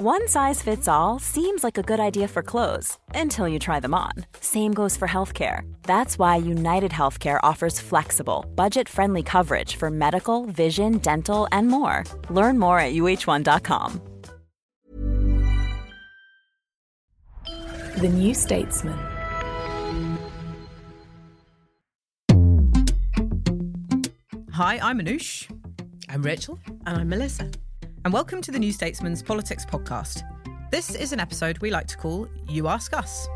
One size fits all seems like a good idea for clothes until you try them on. Same goes for healthcare. That's why United Healthcare offers flexible, budget friendly coverage for medical, vision, dental, and more. Learn more at uh1.com. The New Statesman. Hi, I'm Anoosh. I'm Rachel. And I'm Melissa. And welcome to the New Statesman's Politics Podcast. This is an episode we like to call You Ask Us.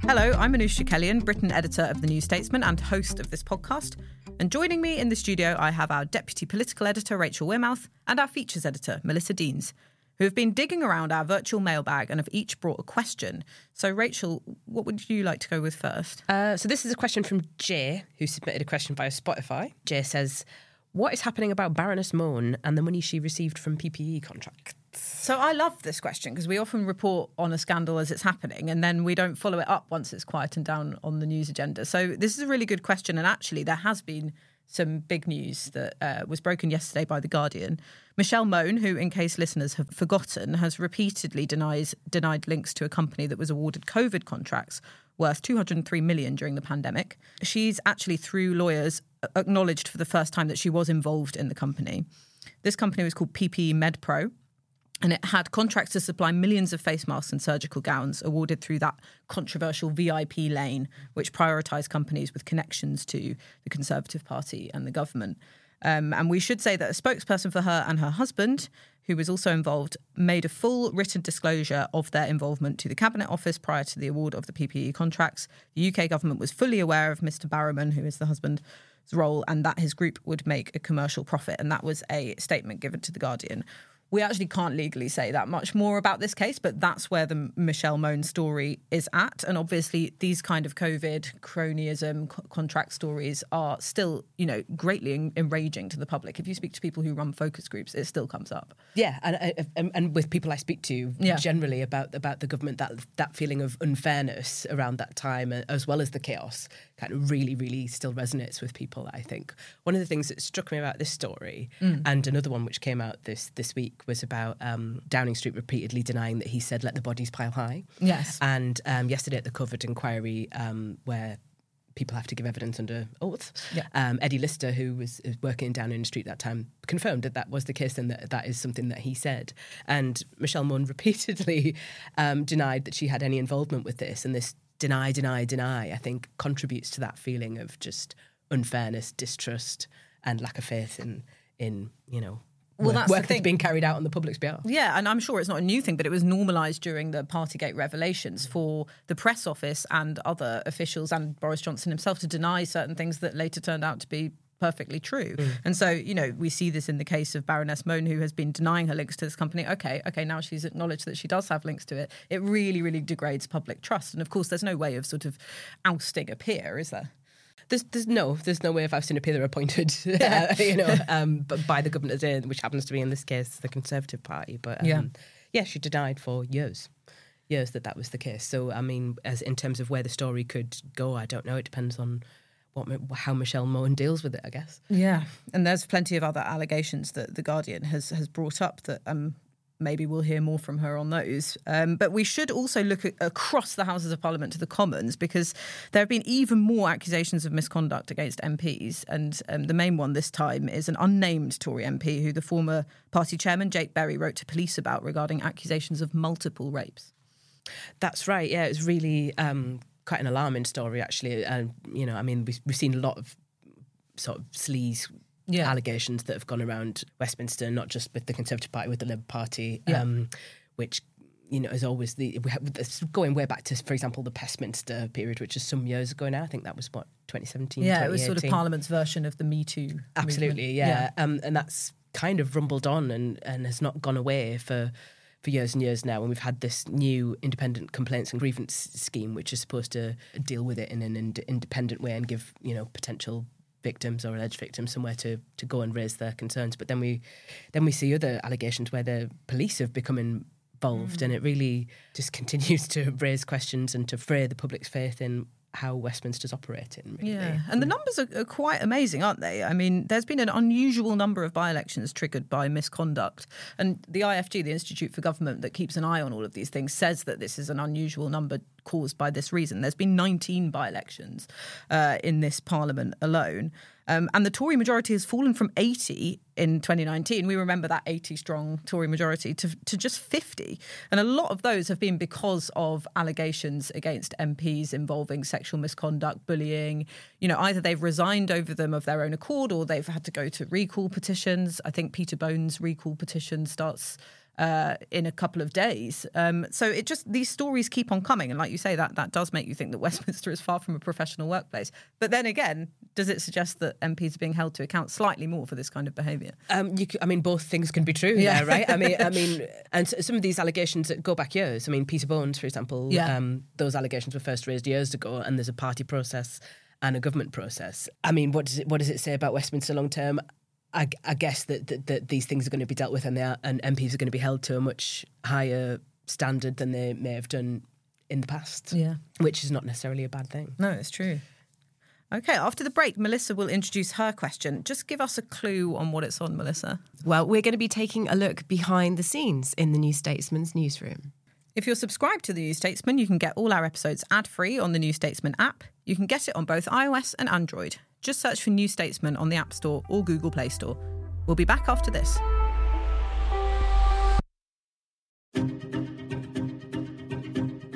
Hello, I'm Anoosh Chakelian, Britain editor of The New Statesman and host of this podcast. And joining me in the studio, I have our deputy political editor, Rachel Wearmouth, and our features editor, Melissa Denes who have been digging around our virtual mailbag and have each brought a question. So, Rachel, what would you like to go with first? Uh, so, this is a question from Jay, who submitted a question via Spotify. Jay says, What is happening about Baroness Mone and the money she received from PPE contracts? So, I love this question because we often report on a scandal as it's happening and then we don't follow it up once it's quietened down on the news agenda. So, this is a really good question. And actually, there has been some big news that uh, was broken yesterday by The Guardian. Michelle Mone, who, in case listeners have forgotten, has repeatedly denies, denied links to a company that was awarded COVID contracts worth 203 million during the pandemic. She's actually, through lawyers, acknowledged for the first time that she was involved in the company. This company was called PPE MedPro and it had contracts to supply millions of face masks and surgical gowns awarded through that controversial VIP lane, which prioritised companies with connections to the Conservative Party and the government. Um, and we should say that a spokesperson for her and her husband, who was also involved, made a full written disclosure of their involvement to the Cabinet Office prior to the award of the PPE contracts. The UK government was fully aware of Mr. Barrowman, who is the husband's role, and that his group would make a commercial profit. And that was a statement given to The Guardian we actually can't legally say that much more about this case, but that's where the Michelle Mone story is at. And obviously, these kind of COVID cronyism co- contract stories are still, you know, greatly enraging to the public. If you speak to people who run focus groups, it still comes up. Yeah, and uh, and, and with people I speak to yeah. generally about about the government, that that feeling of unfairness around that time, uh, as well as the chaos, kind of really, really still resonates with people. I think one of the things that struck me about this story, mm. and another one which came out this this week week was about um, Downing Street repeatedly denying that he said, let the bodies pile high. Yes. And um, yesterday at the Covid inquiry, um, where people have to give evidence under oath. Yeah. Um, Eddie Lister, who was working in Downing Street that time, confirmed that that was the case and that that is something that he said. And Michelle Mone repeatedly um, denied that she had any involvement with this. And this deny, deny, deny, I think contributes to that feeling of just unfairness, distrust, and lack of faith in in you know well, that's work that's being carried out on the public's behalf. Yeah, and I'm sure it's not a new thing, but it was normalised during the Partygate revelations for the press office and other officials and Boris Johnson himself to deny certain things that later turned out to be perfectly true. Mm. And so, you know, we see this in the case of Baroness Mone, who has been denying her links to this company. Okay, okay, now she's acknowledged that she does have links to it. It really, really degrades public trust. And of course, there's no way of sort of ousting a peer, is there? There's, there's no, there's no way if I've seen a peer appointed, uh, you know, um, but by the government, in which happens to be in this case the Conservative Party. But um, yeah, yeah, she denied for years, years that that was the case. So I mean, as in terms of where the story could go, I don't know. It depends on what how Michelle Mone deals with it, I guess. Yeah, and there's plenty of other allegations that the Guardian has has brought up that um, maybe we'll hear more from her on those. Um, but we should also look at, across the Houses of Parliament to the Commons because there have been even more accusations of misconduct against MPs. And um, the main one this time is an unnamed Tory MP who the former party chairman, Jake Berry, wrote to police about regarding accusations of multiple rapes. That's right. Yeah, it's really um, quite an alarming story, actually. And, you know, I mean, we've, we've seen a lot of sort of sleaze yeah. allegations that have gone around Westminster, not just with the Conservative Party, with the Labour Party, yeah. um, which you know, as always, the going way back to, for example, the Pestminster period, which is some years ago now. I think that was what 2017. Yeah, it was sort of Parliament's version of the Me Too. Absolutely, movement. yeah, yeah. Um, and that's kind of rumbled on and and has not gone away for for years and years now. And we've had this new independent complaints and grievance scheme, which is supposed to deal with it in an ind- independent way and give you know potential victims or alleged victims somewhere to to go and raise their concerns. But then we then we see other allegations where the police have become involved, mm. and it really just continues to raise questions and to fray the public's faith in how Westminster's operating. Really. Yeah, and the numbers are, are, quite amazing, aren't they? I mean, there's been an unusual number of by-elections triggered by misconduct, and the IFG, the Institute for Government that keeps an eye on all of these things, says that this is an unusual number caused by this reason. There's been 19 by-elections uh, in this Parliament alone. Um, and the Tory majority has fallen from 80 in 2019. We remember that 80 strong Tory majority to, to just 50. And a lot of those have been because of allegations against MPs involving sexual misconduct, bullying. You know, either they've resigned over them of their own accord or they've had to go to recall petitions. I think Peter Bone's recall petition starts uh, in a couple of days. Um, so it just these stories keep on coming, and like you say, that that does make you think that Westminster is far from a professional workplace. But then again, does it suggest that MPs are being held to account slightly more for this kind of behaviour? Um, could, I mean, both things can be true. Yeah, there, right. I mean, I mean, and some of these allegations that go back years. I mean, Peter Bones, for example, yeah. Um, those allegations were first raised years ago, and there's a party process and a government process. I mean, what does it what does it say about Westminster long term? I, I guess that, that, that, these things are going to be dealt with, and they are, and MPs are going to be held to a much higher standard than they may have done in the past. Yeah, which is not necessarily a bad thing. No, it's true. Okay, after the break, Melissa will introduce her question. Just give us a clue on what it's on, Melissa. Well, we're going to be taking a look behind the scenes in the New Statesman's newsroom. If you're subscribed to the New Statesman, you can get all our episodes ad free on the New Statesman app. You can get it on both iOS and Android. Just search for New Statesman on the App Store or Google Play Store. We'll be back after this.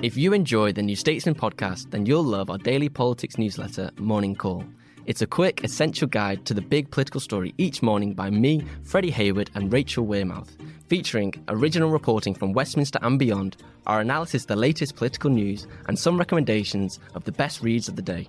If you enjoy the New Statesman podcast, then you'll love our daily politics newsletter, Morning Call. It's a quick, essential guide to the big political story each morning by me, Freddie Hayward, and Rachel Wearmouth, featuring original reporting from Westminster and beyond, our analysis of the latest political news, and some recommendations of the best reads of the day.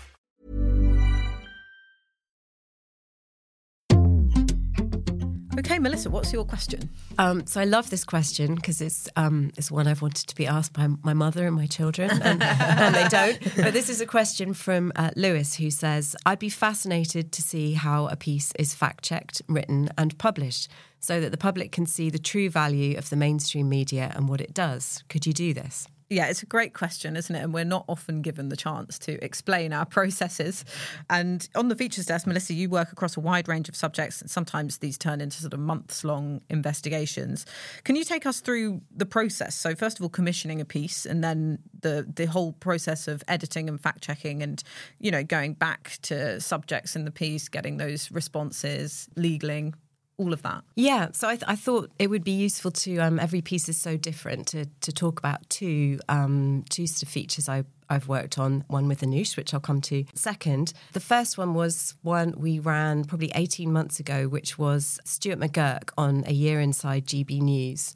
Okay, Melissa, what's your question? Um, so I love this question because it's um, it's one I've wanted to be asked by my mother and my children, and, and they don't. But this is a question from uh, Lewis who says, "I'd be fascinated to see how a piece is fact checked, written, and published." So that the public can see the true value of the mainstream media and what it does. Could you do this? Yeah, it's a great question, isn't it? And we're not often given the chance to explain our processes. And on the features desk, Melissa, you work across a wide range of subjects, and sometimes these turn into sort of months long investigations. Can you take us through the process? So, first of all, commissioning a piece, and then the the whole process of editing and fact checking, and you know, going back to subjects in the piece, getting those responses, legaling, all of that? Yeah, so I, th- I thought it would be useful to um, every piece is so different to, to talk about two um, two sort of features I I've worked on, one with Anoosh, which I'll come to second. The first one was one we ran probably 18 months ago, which was Stuart McGurk on A Year Inside GB News.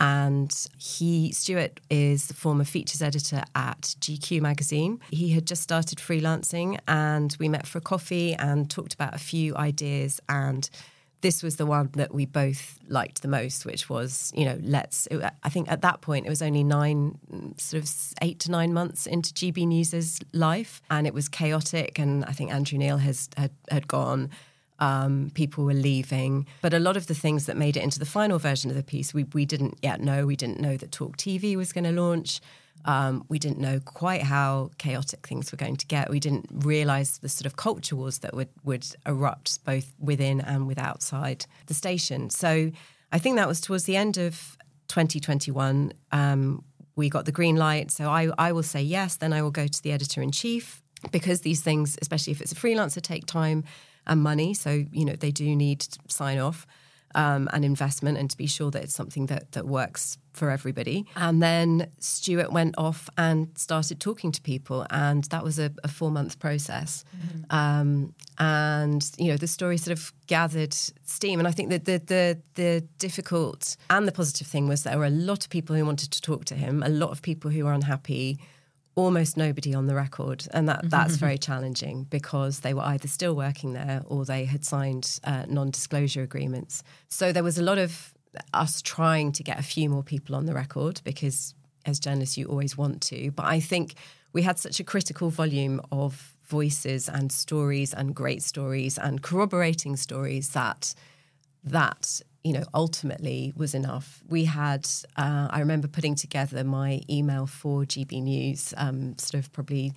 And he, Stuart, is the former features editor at GQ magazine. He had just started freelancing, and we met for a coffee and talked about a few ideas and this was the one that we both liked the most, which was, you know, let's. I think at that point it was only nine, sort of eight to nine months into GB News's life, and it was chaotic. And I think Andrew Neil has had, had gone Um, people were leaving, but a lot of the things that made it into the final version of the piece, we we didn't yet know. We didn't know that Talk TV was going to launch. Um, we didn't know quite how chaotic things were going to get. We didn't realize the sort of culture wars that would, would erupt both within and with outside the station. So I think that was towards the end of 2021. Um, we got the green light. So I, I will say yes, then I will go to the editor in chief because these things, especially if it's a freelancer, take time and money. So, you know, they do need sign off um, and investment and to be sure that it's something that, that works for everybody. And then Stuart went off and started talking to people, and that was a, a four month process. Mm-hmm. Um, and you know the story sort of gathered steam, and I think that the, the the difficult and the positive thing was there were a lot of people who wanted to talk to him, a lot of people who were unhappy almost nobody on the record, and that that's very challenging because they were either still working there or they had signed uh, non-disclosure agreements. So there was a lot of us trying to get a few more people on the record because, as journalists, you always want to. But I think we had such a critical volume of voices and stories and great stories and corroborating stories that that you know, ultimately was enough. We had, uh, I remember putting together my email for GB News, um, sort of probably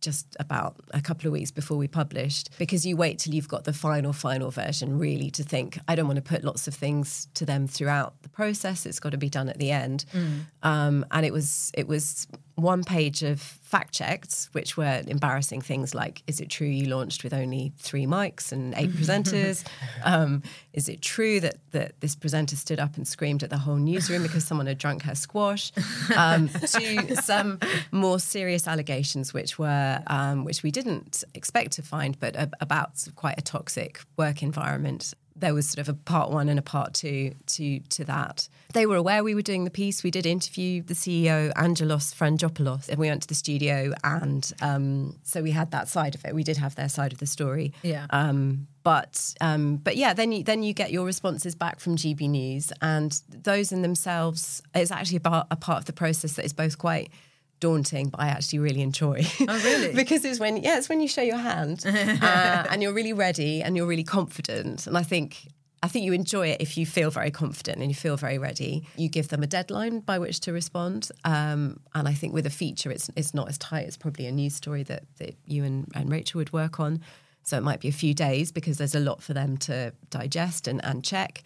just about a couple of weeks before we published because you wait till you've got the final final version really to think i don't want to put lots of things to them throughout the process it's got to be done at the end mm. um, and it was it was one page of fact checks, which were embarrassing things like Is it true you launched with only three mics and eight presenters? Um, is it true that, that this presenter stood up and screamed at the whole newsroom because someone had drunk her squash? Um, to some more serious allegations, which were um, which we didn't expect to find, but about quite a toxic work environment there was sort of a part one and a part two to to that. They were aware we were doing the piece. We did interview the CEO Angelos Frangopoulos, and we went to the studio, and um, so we had that side of it. We did have their side of the story. Yeah. Um, but um, but yeah, then you then you get your responses back from GB News, and those in themselves is actually about a part of the process that is both quite daunting, but I actually really enjoy. Oh, really? because it's when yeah, it's when you show your hand uh, and you're really ready and you're really confident. And I think I think you enjoy it if you feel very confident and you feel very ready. You give them a deadline by which to respond, um, and I think with a feature, it's it's not as tight. It's probably a news story that that you and, and Rachel would work on. So it might be a few days because there's a lot for them to digest and, and check.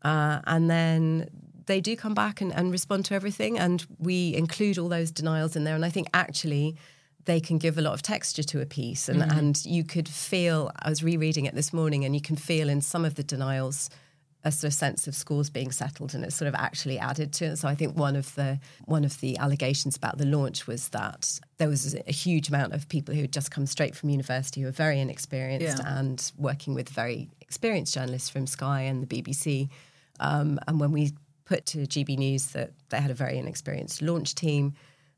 Uh, and then they do come back and, and respond to everything, and we include all those denials in there. And I think actually they can give a lot of texture to a piece. And, mm-hmm. and you could feel, I was rereading it this morning, and you can feel in some of the denials a sort of sense of scores being settled and it's sort of actually added to it. So I think one of the one of the allegations about the launch was that there was a huge amount of people who had just come straight from university who were very inexperienced yeah. and working with very experienced journalists from Sky and the BBC. Um, and when we put to GB News that they had a very inexperienced launch team.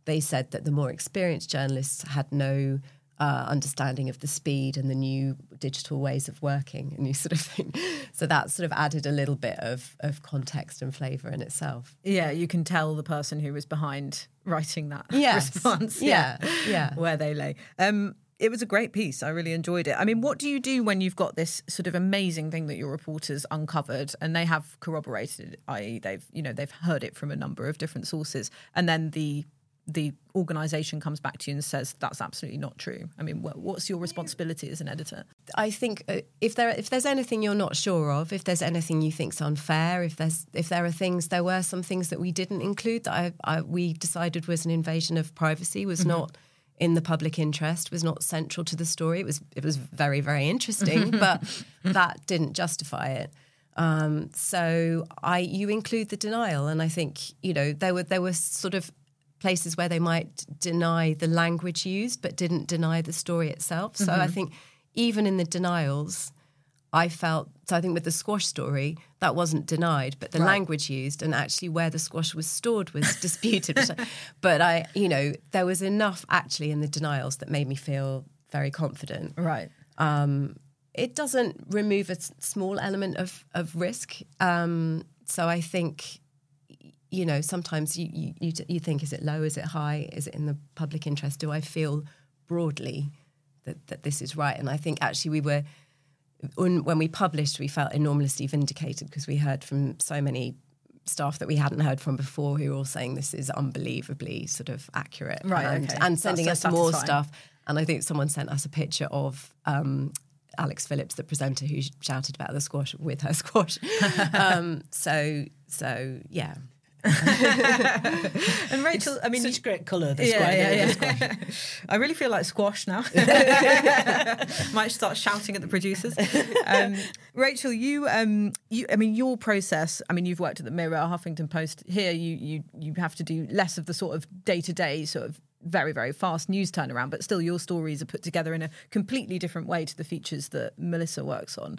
They said that the more experienced journalists had no uh, understanding of the speed and the new digital ways of working and you sort of thing. So that sort of added a little bit of, of context and flavour in itself. Yeah, you can tell the person who was behind writing that yes. response. Yeah, yeah, yeah. Where they lay. Um, it was a great piece. I really enjoyed it. I mean, what do you do when you've got this sort of amazing thing that your reporters uncovered and they have corroborated, i.e., they've you know they've heard it from a number of different sources, and then the the organization comes back to you and says that's absolutely not true. I mean, what's your responsibility as an editor? I think uh, if there if there's anything you're not sure of, if there's anything you think's unfair, if there's if there are things, there were some things that we didn't include that I, I, we decided was an invasion of privacy, was mm-hmm. not in the public interest was not central to the story. It was it was very very interesting, but that didn't justify it. Um, so I you include the denial, and I think you know there were there were sort of places where they might deny the language used, but didn't deny the story itself. So mm-hmm. I think even in the denials, I felt so. I think with the squash story, that wasn't denied, but the right. language used and actually where the squash was stored was disputed. but I, you know, there was enough actually in the denials that made me feel very confident. Right. Um, it doesn't remove a small element of of risk. Um, so I think, you know, sometimes you, you you you think, is it low? Is it high? Is it in the public interest? Do I feel broadly that that this is right? And I think actually we were when, when we published, we felt enormously vindicated because we heard from so many staff that we hadn't heard from before who were all saying this is unbelievably sort of accurate Right, and, okay. and That's sending so us more stuff. And i think someone sent us a picture of um, alex phillips the presenter who shouted about the squash with her squash. Um, so so yeah And Rachel, I mean, such great colour. The yeah, square, yeah, yeah. squash. I really feel like squash now. Might start shouting at the producers. Um, Rachel, you, um, you, I mean, your process. I mean, you've worked at the Mirror, Huffington Post. Here, you, you, you have to do less of the sort of day to day, sort of very, very fast news turnaround. But still, your stories are put together in a completely different way to the features that Melissa works on.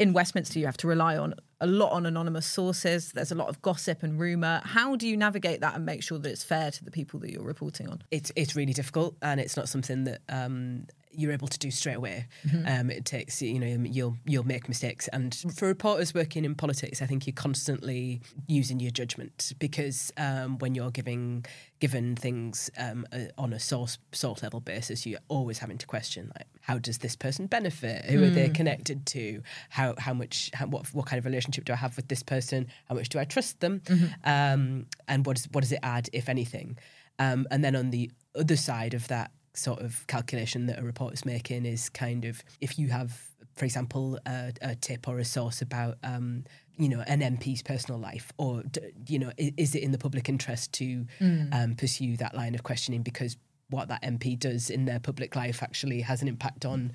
In Westminster, you have to rely on a lot on anonymous sources. There's a lot of gossip and rumor. How do you navigate that and make sure that it's fair to the people that you're reporting on? it's it's really difficult, and it's not something that um, you're able to do straight away. Um, it takes you know you'll you'll make mistakes, and for reporters working in politics, I think you're constantly using your judgment because um, when you're giving given things um, uh, on a source source level basis, you're always having to question like how does this person benefit? Who are they connected to? How how much how, what what kind of relationship do I have with this person? How much do I trust them? Um, and what does what does it add, if anything? Um, and then on the other side of that sort of calculation that a reporter's making is kind of if you have, for example, a, a tip or a source about, um, you know, an MP's personal life, or you know, is, is it in the public interest to um, pursue that line of questioning because what that MP does in their public life actually has an impact on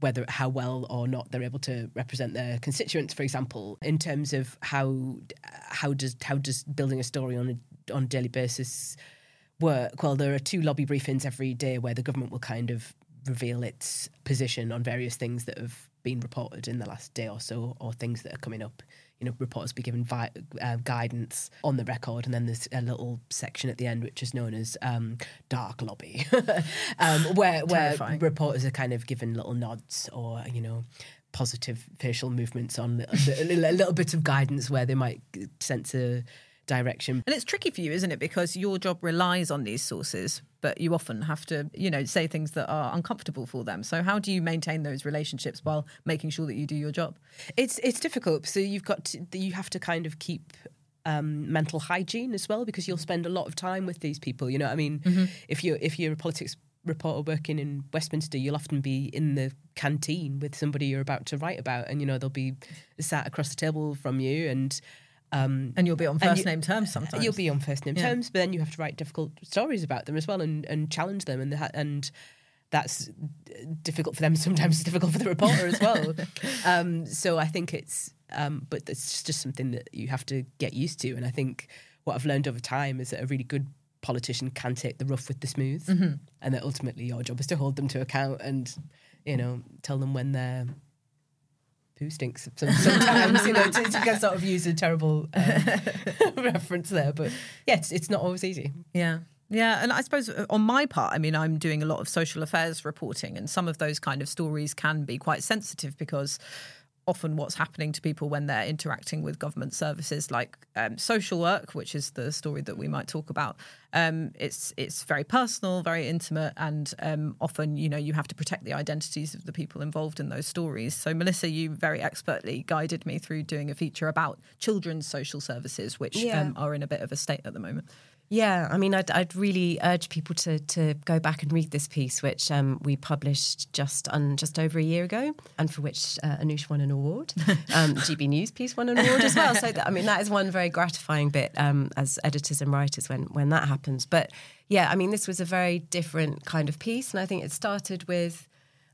whether how well or not they're able to represent their constituents, for example, in terms of how how does how does building a story on a on a daily basis work? Well, there are two lobby briefings every day where the government will kind of reveal its position on various things that have been reported in the last day or so, or things that are coming up. You know, reporters be given vi- uh, guidance on the record, and then there's a little section at the end which is known as um, dark lobby, um, where where reporters are kind of given little nods or you know positive facial movements on a little, a little bit of guidance where they might sense a direction. And it's tricky for you, isn't it? Because your job relies on these sources, but you often have to, you know, say things that are uncomfortable for them. So how do you maintain those relationships while making sure that you do your job? It's it's difficult. So you've got to, you have to kind of keep um, mental hygiene as well because you'll spend a lot of time with these people. You know, I mean, if you if you're a politics reporter working in Westminster, you'll often be in the canteen with somebody you're about to write about, and you know they'll be sat across the table from you and. Um, And you'll be on first you- name terms sometimes. You'll be on first name Yeah. terms, but then you have to write difficult stories about them as well and, and challenge them, and and that's difficult for them. Sometimes it's difficult for the reporter as well. um, so I think it's, um, but it's just something that you have to get used to. And I think what I've learned over time is that a really good politician can take the rough with the smooth, Mm-hmm. and that ultimately your job is to hold them to account and, you know, tell them when they're stinks sometimes, you know, to, to can sort of use a terrible um, reference there. But yeah, it's, it's not always easy. Yeah. Yeah, and I suppose uh, on my part, I mean, I'm doing a lot of social affairs reporting, and some of those kind of stories can be quite sensitive because often what's happening to people when they're interacting with government services like um, social work, which is the story that we might talk about, um, it's it's very personal, very intimate, and um, often you know you have to protect the identities of the people involved in those stories. So Melissa, you very expertly guided me through doing a feature about children's social services, which Yeah. um, are in a bit of a state at the moment. Yeah, I mean, I'd, I'd really urge people to to go back and read this piece, which um, we published just un, just over a year ago, and for which uh, Anoosh won an award. Um, GB News piece won an award as well. So that, I mean, that is one very gratifying bit um, as editors and writers when when that happens. But yeah, I mean, this was a very different kind of piece, and I think it started with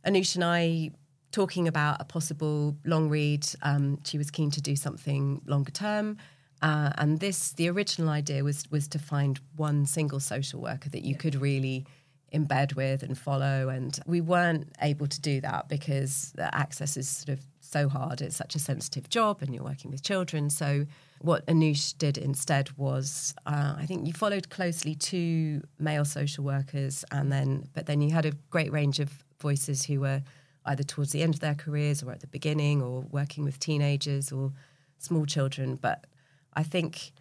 Anoosh and I talking about a possible long read. Um, she was keen to do something longer term. Uh, and this, the original idea was was to find one single social worker that you could really embed with and follow. And we weren't able to do that because access is sort of so hard. It's such a sensitive job, and you're working with children. So what Anoosh did instead was, uh, I think you followed closely two male social workers, and then but then you had a great range of voices who were either towards the end of their careers or at the beginning, or working with teenagers or small children. But I think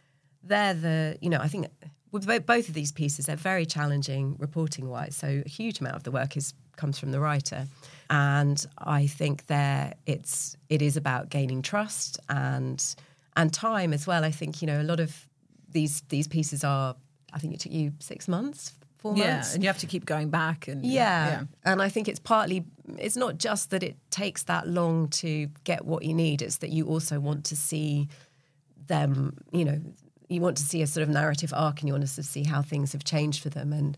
they're the, you know, I think with both of these pieces, they're very challenging reporting wise. So a huge amount of the work is comes from the writer. And I think there it's it is about gaining trust and and time as well. I think you know a lot of these these pieces are. I think it took you six months, four yeah, months, and you have to keep going back and yeah. yeah. And I think it's partly, it's not just that it takes that long to get what you need, it's that you also want to see them, you know, you want to see a sort of narrative arc and you want to sort of see how things have changed for them. And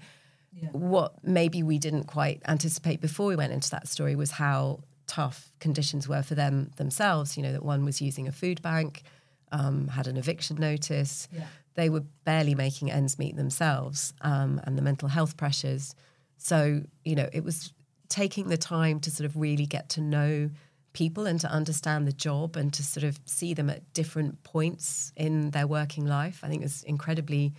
what maybe we didn't quite anticipate before we went into that story was how tough conditions were for them themselves. You know, that one was using a food bank, um, had an eviction notice. They were barely making ends meet themselves, um, and the mental health pressures. So, you know, it was taking the time to sort of really get to know people and to understand the job and to sort of see them at different points in their working life. I think is incredibly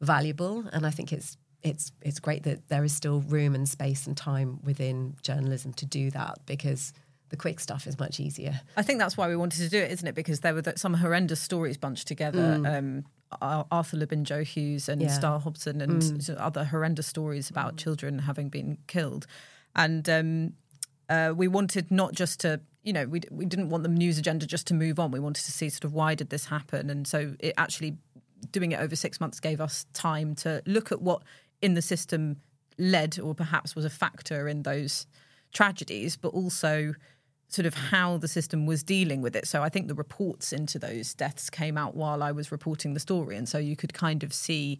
valuable, and I think it's it's it's great that there is still room and space and time within journalism to do that because the quick stuff is much easier. I think that's why we wanted to do it, isn't it? Because there were some horrendous stories bunched together. Um, Arthur Labinjo-Hughes, and Mm. Yeah. Mm. Star Hobson, and s- other horrendous stories about children having been killed. And um, uh, we wanted not just to, you know, we, we didn't want the news agenda just to move on. We wanted to see sort of why did this happen? And so it actually, doing it over six months gave us time to look at what in the system led or perhaps was a factor in those tragedies, but also sort of how the system was dealing with it. So I think the reports into those deaths came out while I was reporting the story. And so you could kind of see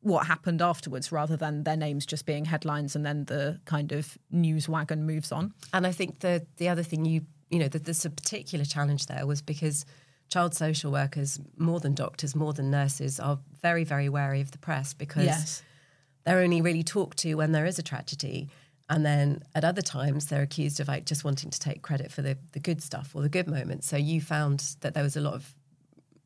what happened afterwards rather than their names just being headlines and then the kind of news wagon moves on. And I think the the other thing you you know that there's a particular challenge there was because child social workers more than doctors more than nurses are very very wary of the press because Yes. they're only really talked to when there is a tragedy. And then at other times they're accused of like just wanting to take credit for the, the good stuff or the good moments. So you found that there was a lot of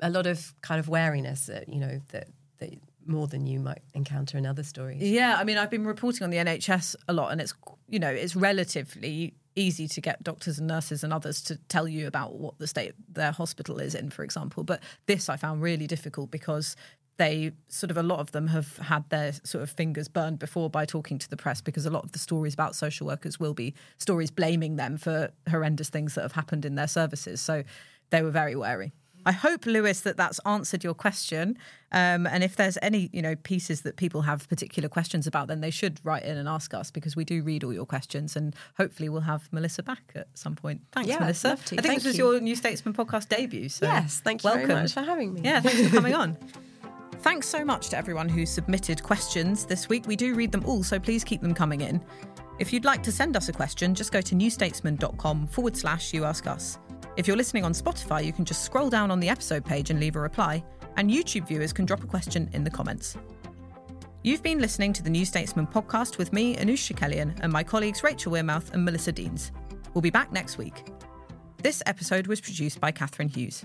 a lot of kind of wariness that you know that, that more than you might encounter in other stories. Yeah, I mean, I've been reporting on the NHS a lot, and it's you know it's relatively easy to get doctors and nurses and others to tell you about what the state their hospital is in, for example. But this I found really difficult because they sort of a lot of them have had their sort of fingers burned before by talking to the press because a lot of the stories about social workers will be stories blaming them for horrendous things that have happened in their services. So they were very wary. I hope, Lewis, that that's answered your question. Um, and if there's any, you know, pieces that people have particular questions about, then they should write in and ask us because we do read all your questions. And hopefully, we'll have Melissa back at some point. Thanks, Yeah, Melissa. love to. I think Thank this was you. your New Statesman podcast debut. So yes thank you welcome. very much for having me Yeah, thanks for coming on. Thanks so much to everyone who submitted questions this week. We do read them all, so please keep them coming in. If you'd like to send us a question, just go to newstatesman.com forward slash you ask us. If you're listening on Spotify, you can just scroll down on the episode page and leave a reply, and YouTube viewers can drop a question in the comments. You've been listening to the New Statesman podcast with me, Anoosh Chakelian, and my colleagues Rachel Wearmouth and Melissa Denes. We'll be back next week. This episode was produced by Catherine Hughes.